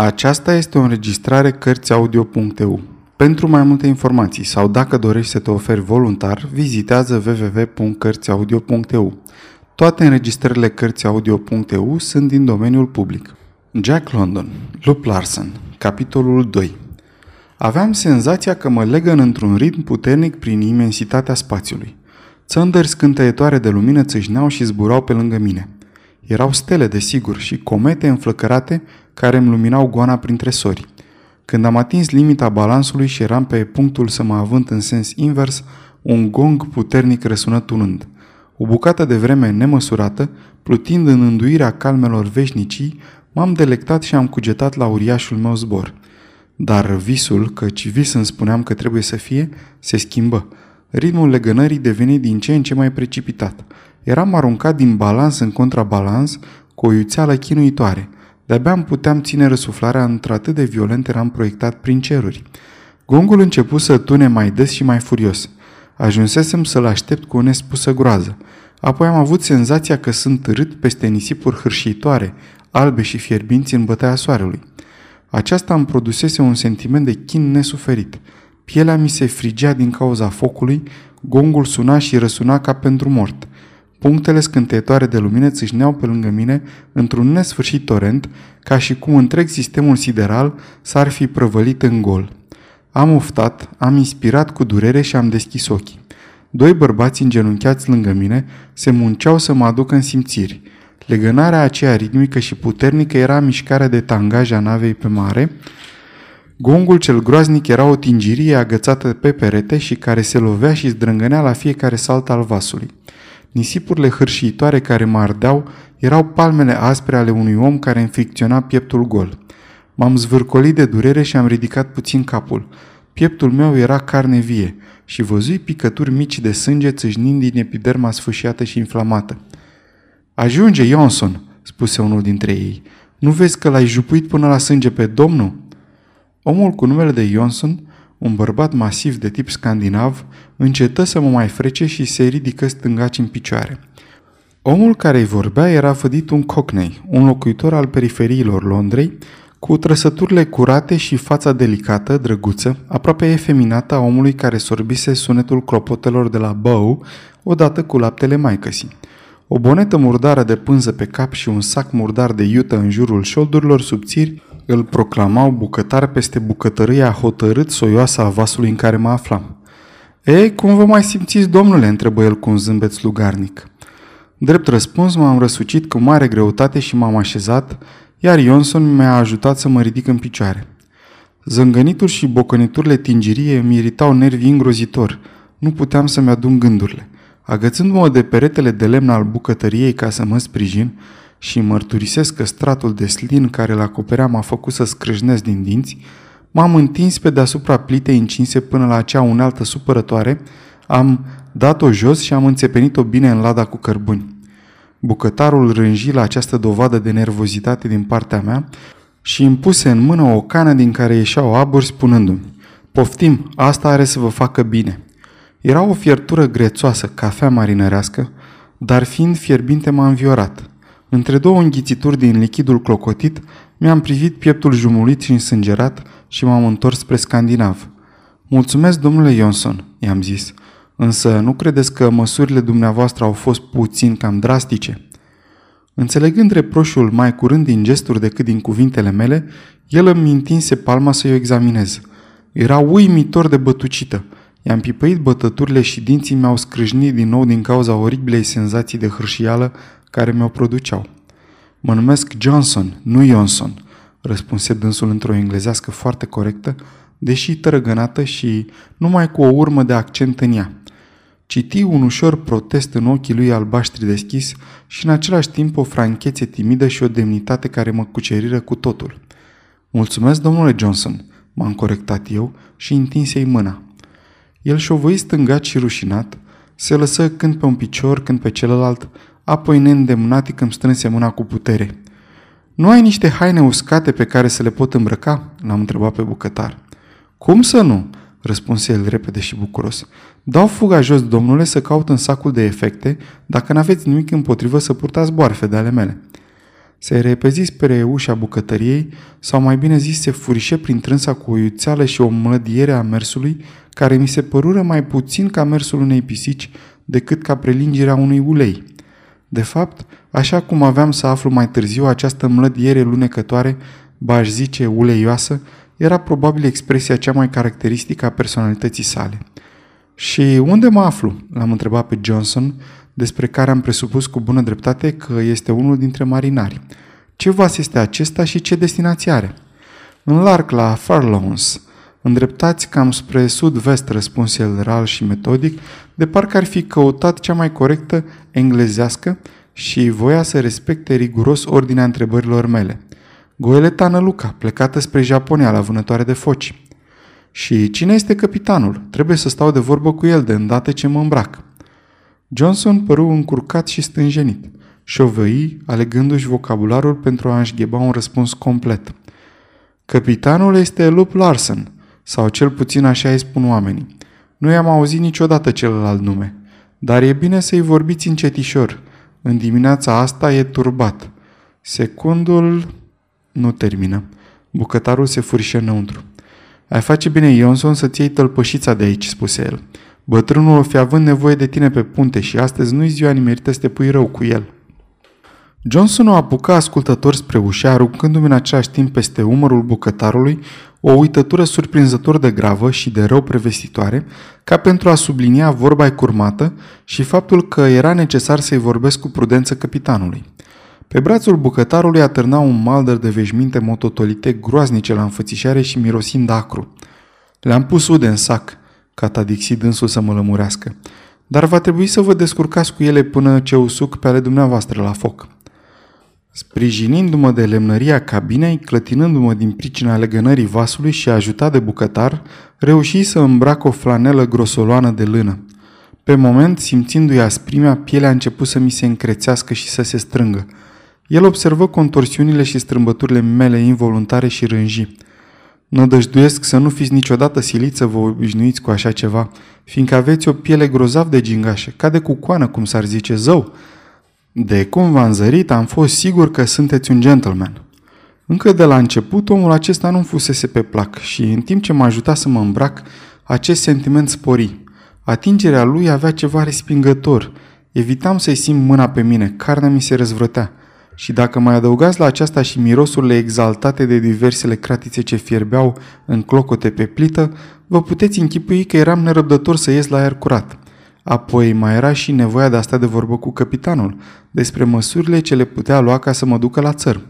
Aceasta este o înregistrare Cărțiaudio.eu. Pentru mai multe informații sau dacă dorești să te oferi voluntar, vizitează www.cărțiaudio.eu. Toate înregistrările Cărțiaudio.eu sunt din domeniul public. Jack London, Lup Larsen, capitolul 2 Aveam senzația că mă legă într-un ritm puternic prin imensitatea spațiului. Țăndări scânteietoare de lumină țâșneau și zburau pe lângă mine. Erau stele, desigur, și comete înflăcărate care îmi luminau goana printre sori. Când am atins limita balansului și eram pe punctul să mă avânt în sens invers, un gong puternic răsună tunând. O bucată de vreme nemăsurată, plutind în înduirea calmelor veșnicii, m-am delectat și am cugetat la uriașul meu zbor. Dar visul, căci vis îmi spuneam că trebuie să fie, se schimbă. Ritmul legănării deveni din ce în ce mai precipitat. Eram aruncat din balans în contrabalans cu o iuțeală chinuitoare – de-abia îmi puteam ține răsuflarea într-atât de violent eram proiectat prin ceruri. Gongul începu să tune mai des și mai furios. Ajunsesem să-l aștept cu o nespusă groază. Apoi am avut senzația că sunt rât peste nisipuri hârșitoare, albe și fierbinți în bătaia soarelui. Aceasta îmi produsese un sentiment de chin nesuferit. Pielea mi se frigea din cauza focului, gongul suna și răsuna ca pentru mort. Punctele scânteietoare de lumină țâșneau pe lângă mine într-un nesfârșit torent, ca și cum întreg sistemul sideral s-ar fi prăvălit în gol. Am uftat, am inspirat cu durere și am deschis ochii. Doi bărbați îngenunchiați lângă mine se munceau să mă aducă în simțiri. Legănarea aceea ritmică și puternică era mișcarea de tangaj a navei pe mare. Gongul cel groaznic era o tingirie agățată pe perete și care se lovea și zdrângănea la fiecare salt al vasului. Nisipurile hârșitoare care mă ardeau erau palmele aspre ale unui om care înfricționa pieptul gol. M-am zvârcolit de durere și am ridicat puțin capul. Pieptul meu era carne vie și văzui picături mici de sânge țâșnind din epiderma sfâșiată și inflamată. Ajunge, Johnson, spuse unul dintre ei. Nu vezi că l-ai jupuit până la sânge pe domnul? Omul cu numele de Johnson un bărbat masiv de tip scandinav încetă să mă mai frece și se ridică stângaci în picioare. Omul care îi vorbea era fădit un cockney, un locuitor al periferiilor Londrei, cu trăsăturile curate și fața delicată, drăguță, aproape efeminată a omului care sorbise sunetul clopotelor de la Bow odată cu laptele maicăsii. O bonetă murdară de pânză pe cap și un sac murdar de iută în jurul șoldurilor subțiri îl proclamau bucătar peste bucătăria hotărât soioasă a vasului în care mă aflam. Ei, cum vă mai simțiți, domnule?" întrebă el cu un zâmbet slugarnic. Drept răspuns, m-am răsucit cu mare greutate și m-am așezat, iar Ionson mi-a ajutat să mă ridic în picioare. Zângănitul și bocăniturile tingirie îmi iritau nervii îngrozitor. Nu puteam să-mi adun gândurile. Agățându-mă de peretele de lemn al bucătăriei ca să mă sprijin, și mărturisesc că stratul de slin care îl acoperea m-a făcut să scrâșnesc din dinți, m-am întins pe deasupra plitei încinse până la acea unealtă supărătoare, am dat-o jos și am înțepenit-o bine în lada cu cărbuni. Bucătarul rânji la această dovadă de nervozitate din partea mea și îmi puse în mână o cană din care ieșeau aburi spunându-mi Poftim, asta are să vă facă bine. Era o fiertură grețoasă, cafea marinărească, dar fiind fierbinte m-a înviorat. Între două înghițituri din lichidul clocotit, mi-am privit pieptul jumulit și însângerat și m-am întors spre scandinav. Mulțumesc, domnule Johnson, i-am zis, însă nu credeți că măsurile dumneavoastră au fost puțin cam drastice? Înțelegând reproșul mai curând din gesturi decât din cuvintele mele, el îmi întinse palma să-i o examinez. Era uimitor de bătucită. I-am pipăit bătăturile și dinții mi-au scrâșnit din nou din cauza oribilei senzații de hârșială care mi-o produceau. Mă numesc Johnson, nu Johnson, răspunse dânsul într-o englezească foarte corectă, deși tărăgănată și numai cu o urmă de accent în ea. Citi un ușor protest în ochii lui albaștri deschis și în același timp o franchețe timidă și o demnitate care mă cuceriră cu totul. Mulțumesc, domnule Johnson, m-am corectat eu și întinse-i mâna. El șovăi stângat și rușinat, se lăsă când pe un picior, când pe celălalt, apoi neîndemnatic îmi strânse mâna cu putere. Nu ai niște haine uscate pe care să le pot îmbrăca?" l-am întrebat pe bucătar. Cum să nu?" răspunse el repede și bucuros. Dau fuga jos, domnule, să caut în sacul de efecte, dacă n-aveți nimic împotrivă să purtați boarfe de ale mele." Se repezi spre ușa bucătăriei, sau mai bine zis se furișe prin trânsa cu o iuțeală și o mlădiere a mersului, care mi se părură mai puțin ca mersul unei pisici decât ca prelingirea unui ulei. De fapt, așa cum aveam să aflu mai târziu, această mlădiere lunecătoare, ba zice uleioasă, era probabil expresia cea mai caracteristică a personalității sale. Și unde mă aflu?" l-am întrebat pe Johnson, despre care am presupus cu bună dreptate că este unul dintre marinari. Ce vas este acesta și ce destinație are? În larg la Farlows, îndreptați cam spre sud-vest, răspuns el ral și metodic, de parcă ar fi căutat cea mai corectă englezească și voia să respecte riguros ordinea întrebărilor mele. Goeleta Luca, plecată spre Japonia la vânătoare de foci. Și cine este capitanul? Trebuie să stau de vorbă cu el de îndată ce mă îmbrac. Johnson păru încurcat și stânjenit. Șovăi, alegându-și vocabularul pentru a înșgheba un răspuns complet. Capitanul este Lup Larsen, sau cel puțin așa îi spun oamenii. Nu i-am auzit niciodată celălalt nume. Dar e bine să-i vorbiți încetișor. În dimineața asta e turbat. Secundul nu termină. Bucătarul se furișă înăuntru. Ai face bine, Ionson, să-ți iei tălpășița de aici, spuse el. Bătrânul o fi având nevoie de tine pe punte și astăzi nu-i ziua nimerită să te pui rău cu el. Johnson o apucă ascultător spre ușă, aruncându-mi în același timp peste umărul bucătarului o uitătură surprinzător de gravă și de rău prevestitoare, ca pentru a sublinia vorba curmată și faptul că era necesar să-i vorbesc cu prudență capitanului. Pe brațul bucătarului atârna un maldăr de veșminte mototolite groaznice la înfățișare și mirosind acru. Le-am pus ude în sac, catadixi dânsul să mă lămurească, dar va trebui să vă descurcați cu ele până ce usuc pe ale dumneavoastră la foc. Sprijinindu-mă de lemnăria cabinei, clătinându-mă din pricina legănării vasului și ajutat de bucătar, reuși să îmbrac o flanelă grosoloană de lână. Pe moment, simțindu-i asprimea, pielea a început să mi se încrețească și să se strângă – el observă contorsiunile și strâmbăturile mele involuntare și rânji. Nădăjduiesc să nu fiți niciodată siliți să vă obișnuiți cu așa ceva, fiindcă aveți o piele grozav de gingașă, ca de cucoană, cum s-ar zice, zău. De cum v-am zărit, am fost sigur că sunteți un gentleman. Încă de la început, omul acesta nu fusese pe plac și, în timp ce m-a ajutat să mă îmbrac, acest sentiment spori. Atingerea lui avea ceva respingător. Evitam să-i simt mâna pe mine, carnea mi se răzvrătea. Și dacă mai adăugați la aceasta și mirosurile exaltate de diversele cratițe ce fierbeau în clocote pe plită, vă puteți închipui că eram nerăbdător să ies la aer curat. Apoi mai era și nevoia de a sta de vorbă cu capitanul, despre măsurile ce le putea lua ca să mă ducă la țăr.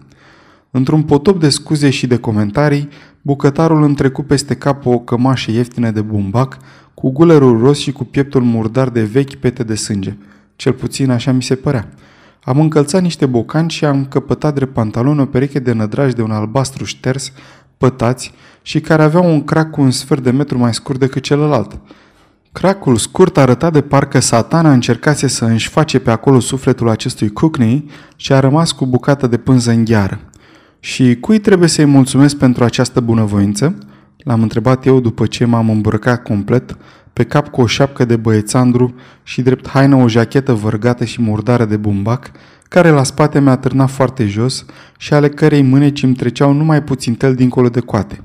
Într-un potop de scuze și de comentarii, bucătarul îmi trecu peste cap o cămașă ieftină de bumbac, cu gulerul ros și cu pieptul murdar de vechi pete de sânge. Cel puțin așa mi se părea. Am încălțat niște bocani și am căpătat drept pantalon o pereche de nădrași de un albastru șters, pătați și care avea un crac cu un sfert de metru mai scurt decât celălalt. Cracul scurt arăta de parcă satana încercase să își face pe acolo sufletul acestui Cookney și a rămas cu bucată de pânză în gheară. Și cui trebuie să-i mulțumesc pentru această bunăvoință? L-am întrebat eu după ce m-am îmbrăcat complet, pe cap cu o șapcă de băiețandru și drept haină o jachetă vărgată și murdară de bumbac, care la spate mi-a târnat foarte jos și ale cărei mâneci îmi treceau numai puțin tel dincolo de coate.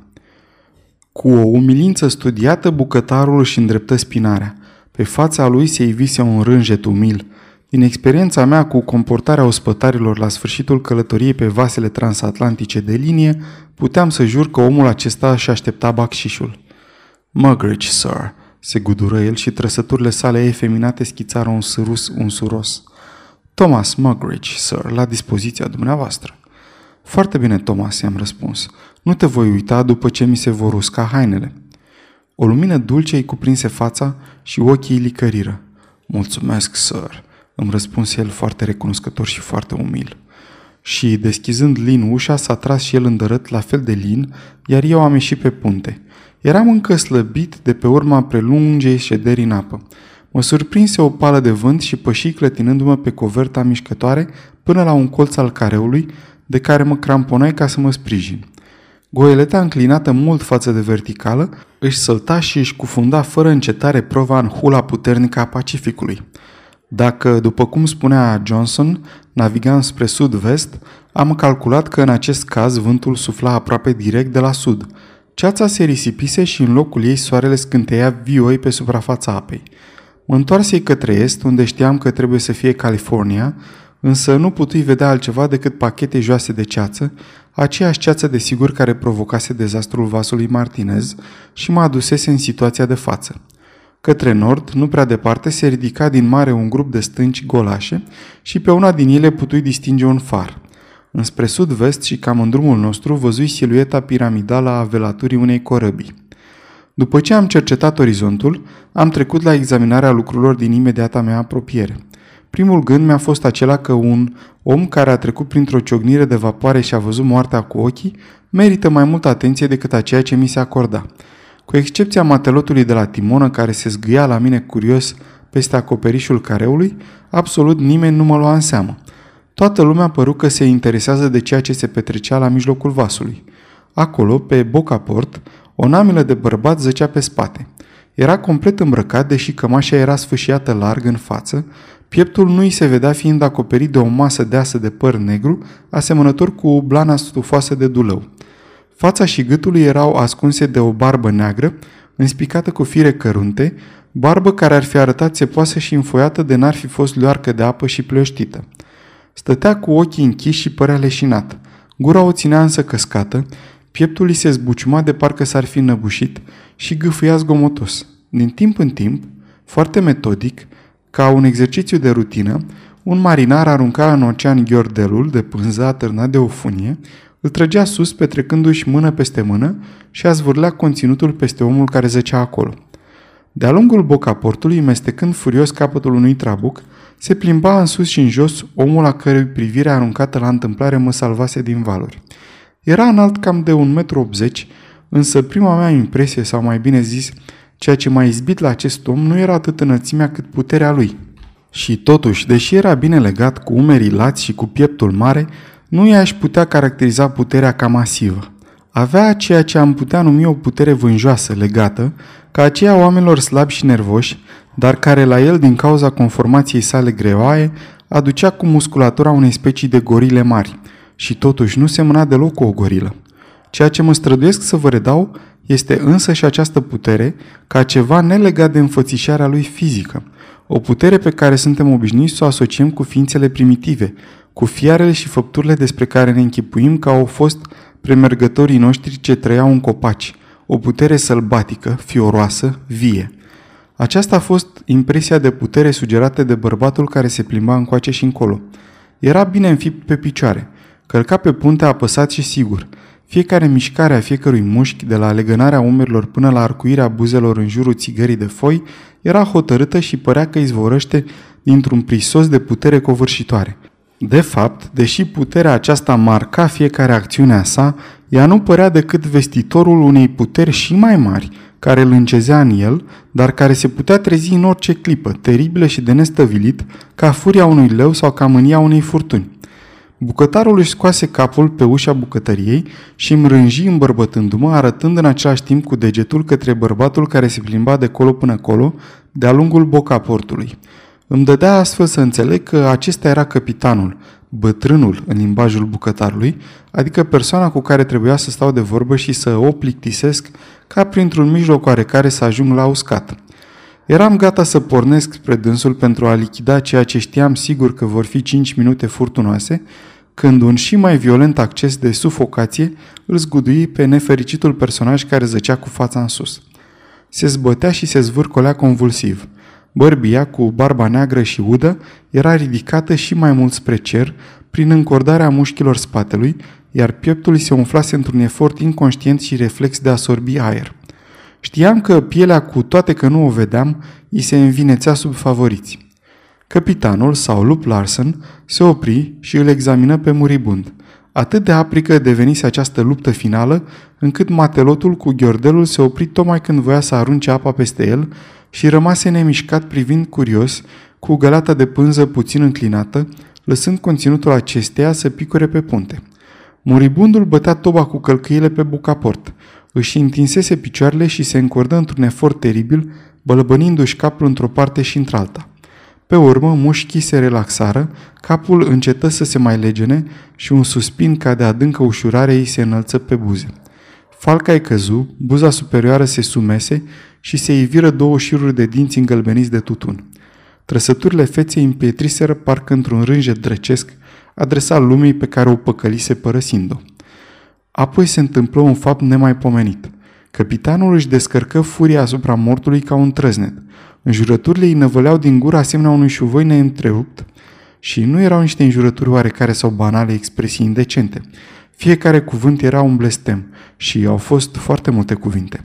Cu o umilință studiată, bucătarul își îndreptă spinarea. Pe fața lui se ivise un rânjet umil. Din experiența mea cu comportarea ospătarilor la sfârșitul călătoriei pe vasele transatlantice de linie, puteam să jur că omul acesta își aștepta bacșișul. Mugridge, sir, se gudură el și trăsăturile sale efeminate schițară un sărus un suros. Thomas Mugridge, sir, la dispoziția dumneavoastră. Foarte bine, Thomas, i-am răspuns. Nu te voi uita după ce mi se vor usca hainele. O lumină dulce îi cuprinse fața și ochii îi licăriră. Mulțumesc, sir, îmi răspunse el foarte recunoscător și foarte umil. Și, deschizând lin ușa, s-a tras și el îndărât la fel de lin, iar eu am ieșit pe punte. Eram încă slăbit de pe urma prelungei șederi în apă. Mă surprinse o pală de vânt și păși clătinându-mă pe coverta mișcătoare până la un colț al careului, de care mă cramponai ca să mă sprijin. Goeleta înclinată mult față de verticală își sălta și își cufunda fără încetare prova în hula puternică a Pacificului. Dacă, după cum spunea Johnson, navigam spre sud-vest, am calculat că în acest caz vântul sufla aproape direct de la sud. Ceața se risipise și în locul ei soarele scânteia vioi pe suprafața apei. Mă întoarsei către est, unde știam că trebuie să fie California, însă nu putui vedea altceva decât pachete joase de ceață, aceeași ceață de sigur care provocase dezastrul vasului Martinez și mă adusese în situația de față. Către nord, nu prea departe, se ridica din mare un grup de stânci golașe și pe una din ele putui distinge un far. Înspre sud-vest și cam în drumul nostru văzui silueta piramidală a velaturii unei corăbii. După ce am cercetat orizontul, am trecut la examinarea lucrurilor din imediata mea apropiere. Primul gând mi-a fost acela că un om care a trecut printr-o ciognire de vapoare și a văzut moartea cu ochii merită mai multă atenție decât a ceea ce mi se acorda. Cu excepția matelotului de la Timonă care se zgâia la mine curios peste acoperișul careului, absolut nimeni nu mă lua în seamă. Toată lumea păru că se interesează de ceea ce se petrecea la mijlocul vasului. Acolo, pe boca port, o namilă de bărbat zăcea pe spate. Era complet îmbrăcat, deși cămașa era sfâșiată larg în față, pieptul nu îi se vedea fiind acoperit de o masă deasă de păr negru, asemănător cu blana stufoasă de dulău. Fața și gâtul lui erau ascunse de o barbă neagră, înspicată cu fire cărunte, barbă care ar fi arătat țepoasă și înfoiată de n-ar fi fost luarcă de apă și pleoștită. Stătea cu ochii închiși și părea leșinat. Gura o ținea însă căscată, pieptul îi se zbuciuma de parcă s-ar fi năbușit și gâfâia zgomotos. Din timp în timp, foarte metodic, ca un exercițiu de rutină, un marinar arunca în ocean ghiordelul de pânză atârnat de o funie, îl trăgea sus petrecându-și mână peste mână și a zvârlea conținutul peste omul care zăcea acolo. De-a lungul bocaportului, mestecând furios capătul unui trabuc, se plimba în sus și în jos omul la cărui privire aruncată la întâmplare mă salvase din valuri. Era înalt cam de 1,80 m, însă prima mea impresie, sau mai bine zis, ceea ce m-a izbit la acest om nu era atât înălțimea cât puterea lui. Și totuși, deși era bine legat cu umerii lați și cu pieptul mare, nu i-aș putea caracteriza puterea ca masivă. Avea ceea ce am putea numi o putere vânjoasă, legată, ca aceea oamenilor slabi și nervoși, dar care la el, din cauza conformației sale greoaie, aducea cu musculatura unei specii de gorile mari și totuși nu semăna deloc cu o gorilă. Ceea ce mă străduiesc să vă redau este însă și această putere ca ceva nelegat de înfățișarea lui fizică, o putere pe care suntem obișnuiți să o asociem cu ființele primitive, cu fiarele și făpturile despre care ne închipuim că au fost premergătorii noștri ce trăiau în copaci, o putere sălbatică, fioroasă, vie. Aceasta a fost impresia de putere sugerată de bărbatul care se plimba încoace și încolo. Era bine înfipt pe picioare, călca pe punte apăsat și sigur. Fiecare mișcare a fiecărui mușchi, de la legănarea umerilor până la arcuirea buzelor în jurul țigării de foi, era hotărâtă și părea că izvorăște dintr-un prisos de putere covârșitoare. De fapt, deși puterea aceasta marca fiecare acțiune a sa, ea nu părea decât vestitorul unei puteri și mai mari, care îl încezea în el, dar care se putea trezi în orice clipă, teribilă și de nestăvilit, ca furia unui leu sau ca mânia unei furtuni. Bucătarul își scoase capul pe ușa bucătăriei și îmi rânji îmbărbătându-mă, arătând în același timp cu degetul către bărbatul care se plimba de colo până colo, de-a lungul bocaportului. Îmi dădea astfel să înțeleg că acesta era capitanul, bătrânul în limbajul bucătarului, adică persoana cu care trebuia să stau de vorbă și să o plictisesc ca printr-un mijloc oarecare să ajung la uscat. Eram gata să pornesc spre dânsul pentru a lichida ceea ce știam sigur că vor fi cinci minute furtunoase, când un și mai violent acces de sufocație îl zgudui pe nefericitul personaj care zăcea cu fața în sus. Se zbătea și se zvârcolea convulsiv – Bărbia, cu barba neagră și udă, era ridicată și mai mult spre cer, prin încordarea mușchilor spatelui, iar pieptul îi se umflase într-un efort inconștient și reflex de a sorbi aer. Știam că pielea, cu toate că nu o vedeam, îi se învinețea sub favoriți. Capitanul, sau Lup Larsen, se opri și îl examină pe muribund. Atât de aprică devenise această luptă finală, încât matelotul cu ghiordelul se opri tocmai când voia să arunce apa peste el și rămase nemișcat privind curios, cu gălata de pânză puțin înclinată, lăsând conținutul acesteia să picure pe punte. Muribundul bătea toba cu călcâiele pe bucaport, își întinsese picioarele și se încordă într-un efort teribil, bălăbănindu-și capul într-o parte și într-alta. Pe urmă, mușchii se relaxară, capul încetă să se mai legene și un suspin ca de adâncă ușurare îi se înălță pe buze. Falca îi căzu, buza superioară se sumese și se iviră două șiruri de dinți îngălbeniți de tutun. Trăsăturile feței împietriseră parcă într-un rânge drăcesc adresat lumii pe care o păcălise părăsind-o. Apoi se întâmplă un fapt nemaipomenit. Capitanul își descărcă furia asupra mortului ca un trăznet. Înjurăturile îi năvăleau din gură asemenea unui șuvoi neîntrerupt și nu erau niște înjurături oarecare sau banale expresii indecente. Fiecare cuvânt era un blestem și au fost foarte multe cuvinte.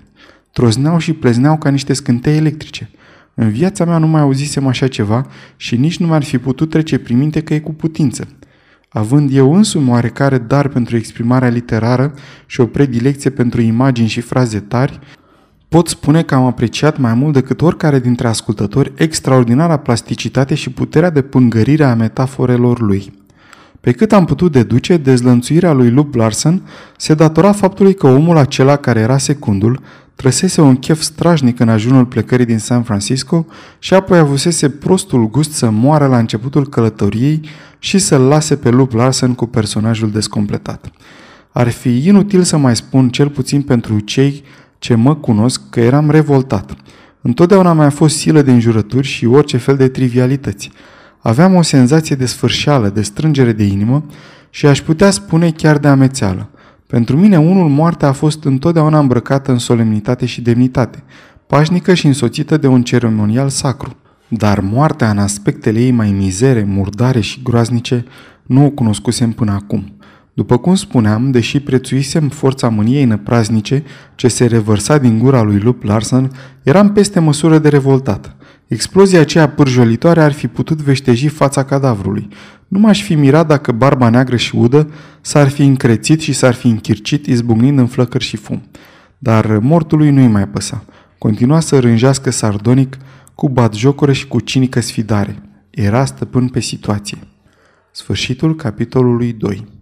Trozneau și plezneau ca niște scântei electrice. În viața mea nu mai auzisem așa ceva și nici nu mi-ar fi putut trece prin minte că e cu putință. Având eu însumi oarecare dar pentru exprimarea literară și o predilecție pentru imagini și fraze tari, pot spune că am apreciat mai mult decât oricare dintre ascultători extraordinara plasticitate și puterea de pângărire a metaforelor lui. Pe cât am putut deduce, dezlănțuirea lui Luke Larson se datora faptului că omul acela care era secundul trăsese un chef strașnic în ajunul plecării din San Francisco și apoi avusese prostul gust să moară la începutul călătoriei și să-l lase pe Luke Larson cu personajul descompletat. Ar fi inutil să mai spun, cel puțin pentru cei ce mă cunosc, că eram revoltat. Întotdeauna mi-a fost silă de înjurături și orice fel de trivialități. Aveam o senzație de sfârșeală, de strângere de inimă și aș putea spune chiar de amețeală. Pentru mine, unul moartea a fost întotdeauna îmbrăcată în solemnitate și demnitate, pașnică și însoțită de un ceremonial sacru. Dar moartea în aspectele ei mai mizere, murdare și groaznice nu o cunoscusem până acum. După cum spuneam, deși prețuisem forța mâniei năpraznice ce se revărsa din gura lui Lup Larsen, eram peste măsură de revoltat. Explozia aceea pârjolitoare ar fi putut veșteji fața cadavrului. Nu m-aș fi mirat dacă barba neagră și udă s-ar fi încrețit și s-ar fi închircit, izbucnind în flăcări și fum. Dar mortului nu-i mai păsa. Continua să rânjească sardonic, cu batjocură și cu cinică sfidare. Era stăpân pe situație. Sfârșitul capitolului 2